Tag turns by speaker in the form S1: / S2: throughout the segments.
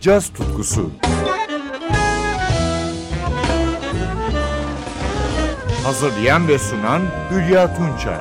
S1: caz tutkusu. Hazırlayan ve sunan Hülya Tunçay.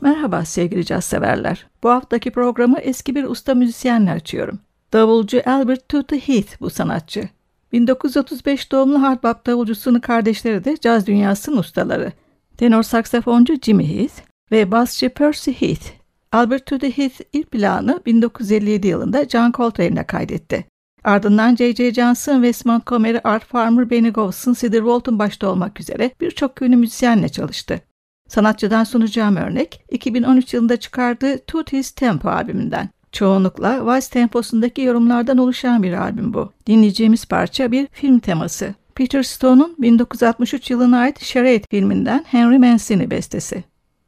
S2: Merhaba sevgili caz severler. Bu haftaki programı eski bir usta müzisyenle açıyorum. Davulcu Albert Tutu Heath bu sanatçı. 1935 doğumlu hard bop davulcusunu kardeşleri de caz dünyasının ustaları. Tenor saksafoncu Jimmy Heath ve basçı Percy Heath. Albert Tutu Heath ilk planı 1957 yılında John Coltrane'le kaydetti. Ardından J.J. Johnson, Wes Montgomery, Art Farmer, Benny Golson, Cedar Walton başta olmak üzere birçok ünlü müzisyenle çalıştı. Sanatçıdan sunacağım örnek 2013 yılında çıkardığı Tooties Tempo albümünden. Çoğunlukla vals temposundaki yorumlardan oluşan bir albüm bu. Dinleyeceğimiz parça bir film teması. Peter Stone'un 1963 yılına ait Charade filminden Henry Mancini bestesi.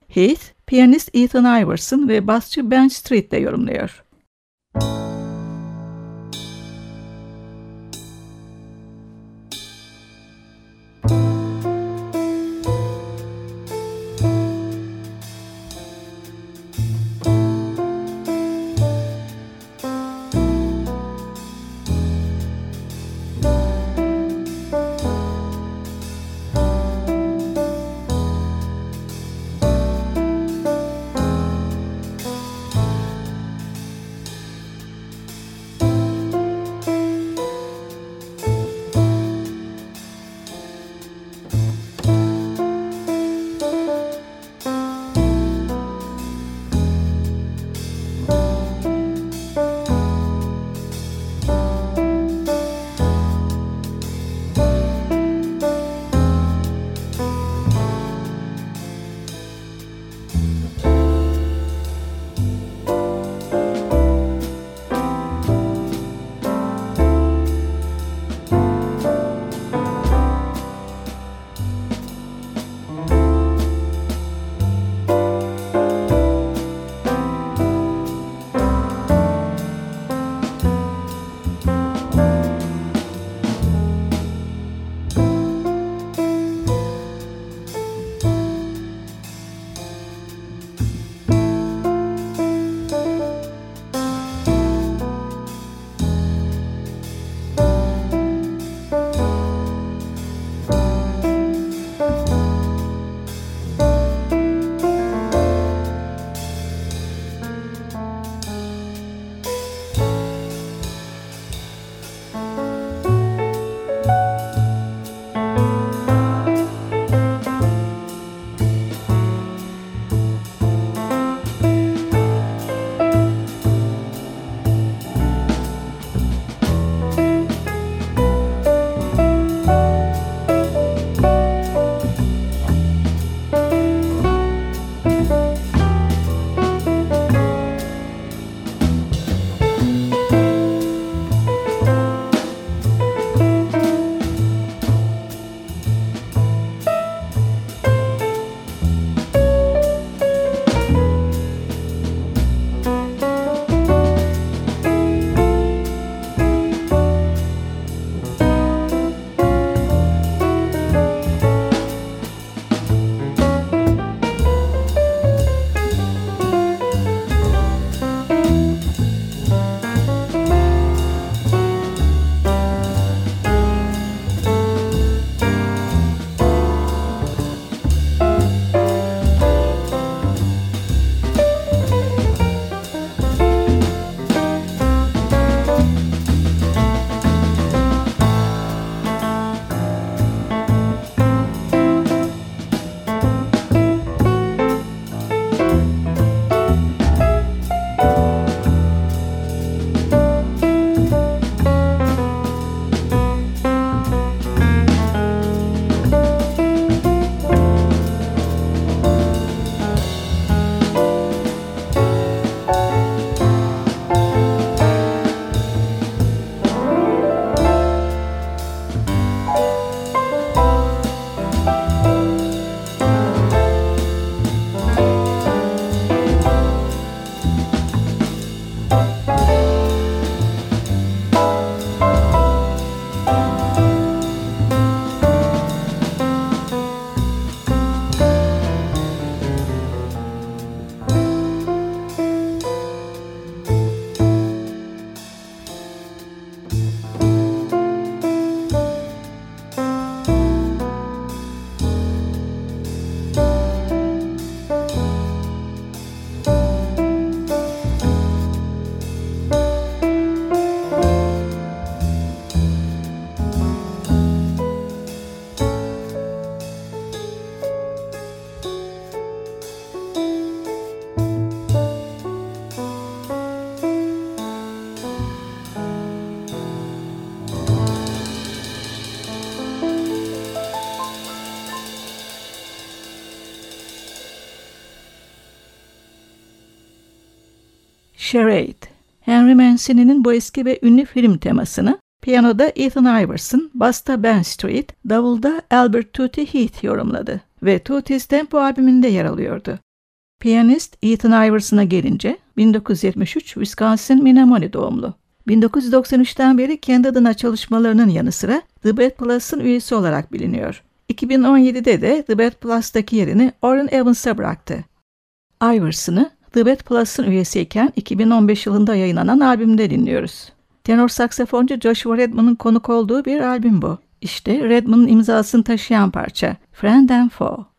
S2: Heath, piyanist Ethan Iverson ve basçı Ben Street de yorumluyor. Charade. Henry Mancini'nin bu eski ve ünlü film temasını piyanoda Ethan Iverson, basta Ben Street, davulda Albert Tutti Heath yorumladı ve Tutti's Tempo albümünde yer alıyordu. Piyanist Ethan Iverson'a gelince 1973 Wisconsin Menominee doğumlu. 1993'ten beri kendi adına çalışmalarının yanı sıra The Bad Plus'ın üyesi olarak biliniyor. 2017'de de The Bad Plus'taki yerini Orrin Evans'a bıraktı. Iverson'ı The Bad Plus'ın üyesiyken 2015 yılında yayınlanan albümde dinliyoruz. Tenor saksafoncu Joshua Redman'ın konuk olduğu bir albüm bu. İşte Redman'ın imzasını taşıyan parça Friend and Foe.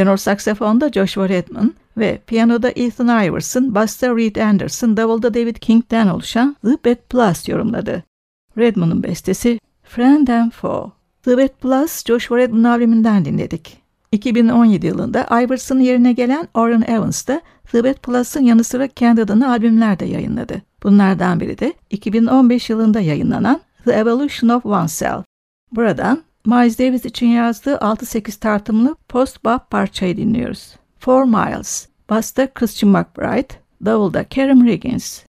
S2: Tenor saksafonda Joshua Redman ve piyanoda Ethan Iverson, basta Reed Anderson, davulda David King'den oluşan The Bad Plus yorumladı. Redman'ın bestesi Friend and Foe. The Bad Plus, Joshua Redman albümünden dinledik. 2017 yılında Iverson'ın yerine gelen Orrin Evans da The Bad Plus'ın yanı sıra kendi adına albümler de yayınladı. Bunlardan biri de 2015 yılında yayınlanan The Evolution of Oneself. Buradan Miles Davis için yazdığı 6-8 tartımlı post-bop parçayı dinliyoruz. Four Miles, basta Christian McBride, davulda Karen Riggins.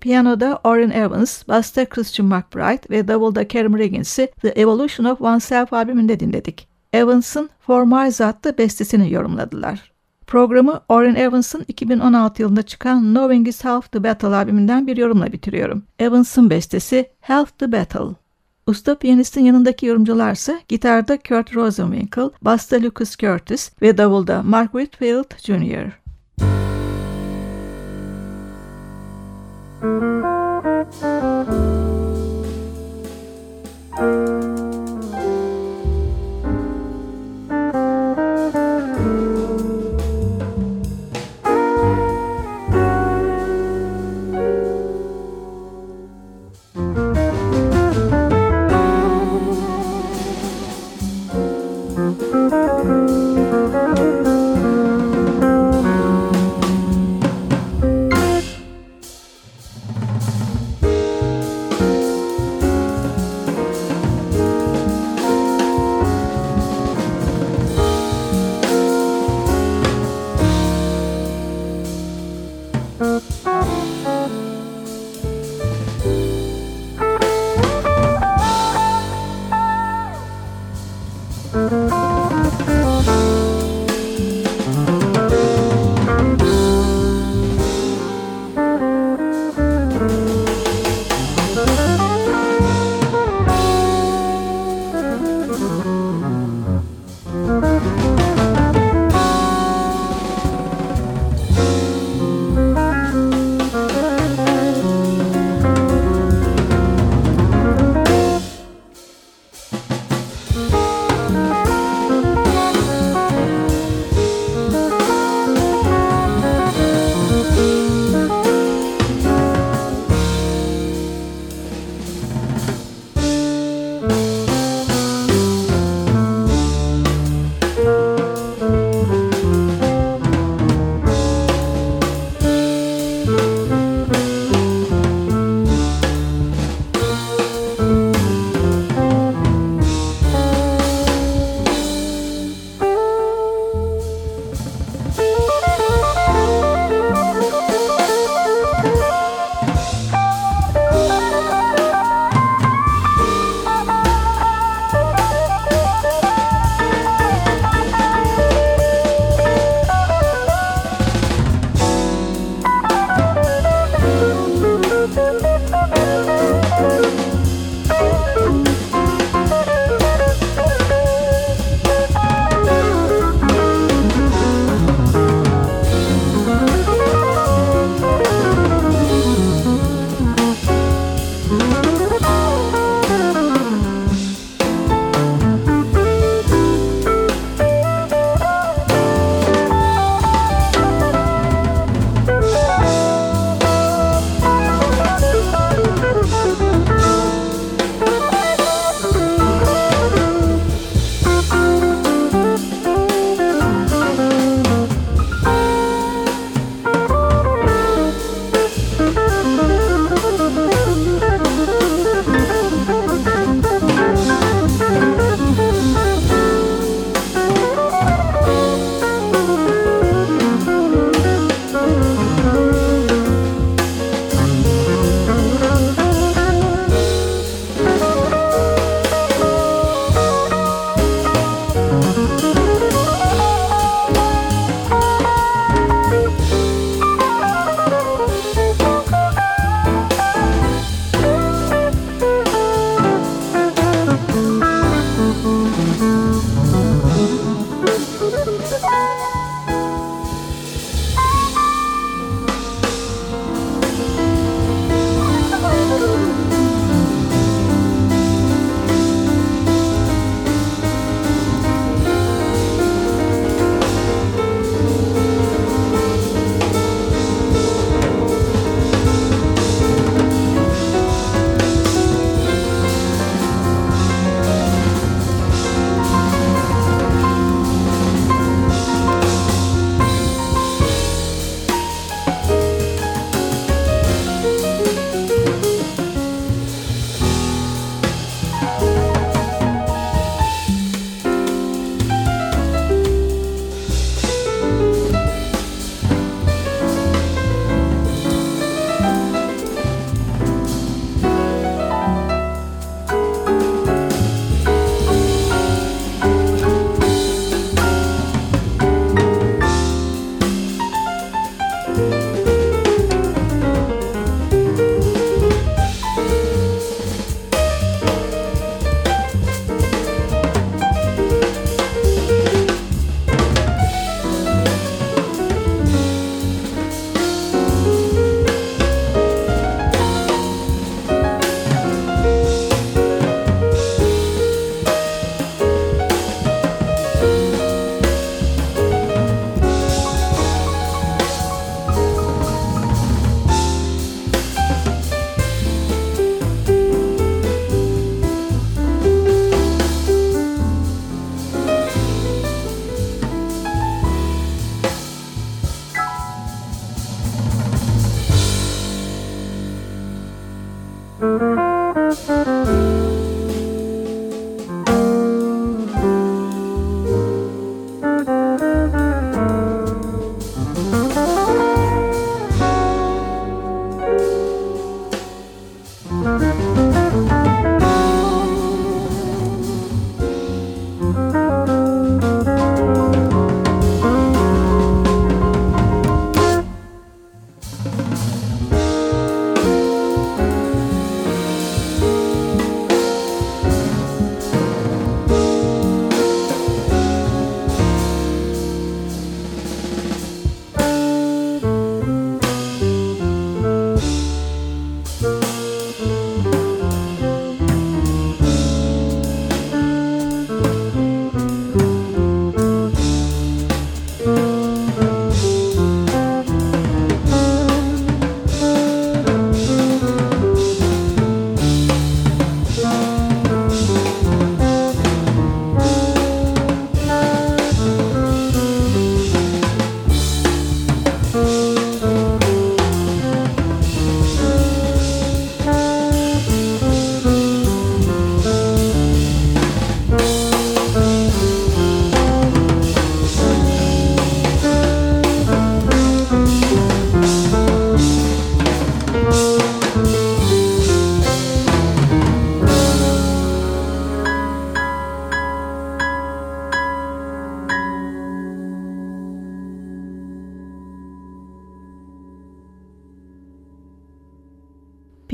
S2: Piyanoda Orrin Evans, Basta Christian McBride ve davulda Kerem Riggins'i The Evolution of Oneself albümünde dinledik. Evans'ın For Miles adlı bestesini yorumladılar. Programı Orrin Evans'ın 2016 yılında çıkan Knowing is Half the Battle albümünden bir yorumla bitiriyorum. Evans'ın bestesi Half the Battle. Usta piyanistin yanındaki yorumcularsa gitarda Kurt Rosenwinkel, basta Lucas Curtis ve davulda Mark Whitfield Jr. thank mm-hmm. you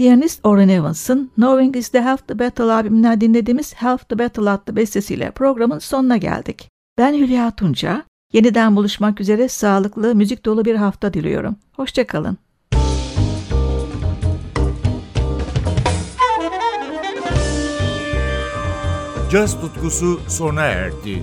S2: Piyanist Orrin Evans'ın Knowing is the Half the Battle albümünden dinlediğimiz Half the Battle adlı bestesiyle programın sonuna geldik. Ben Hülya Tunca. Yeniden buluşmak üzere sağlıklı, müzik dolu bir hafta diliyorum. Hoşçakalın.
S1: Caz tutkusu sona erdi.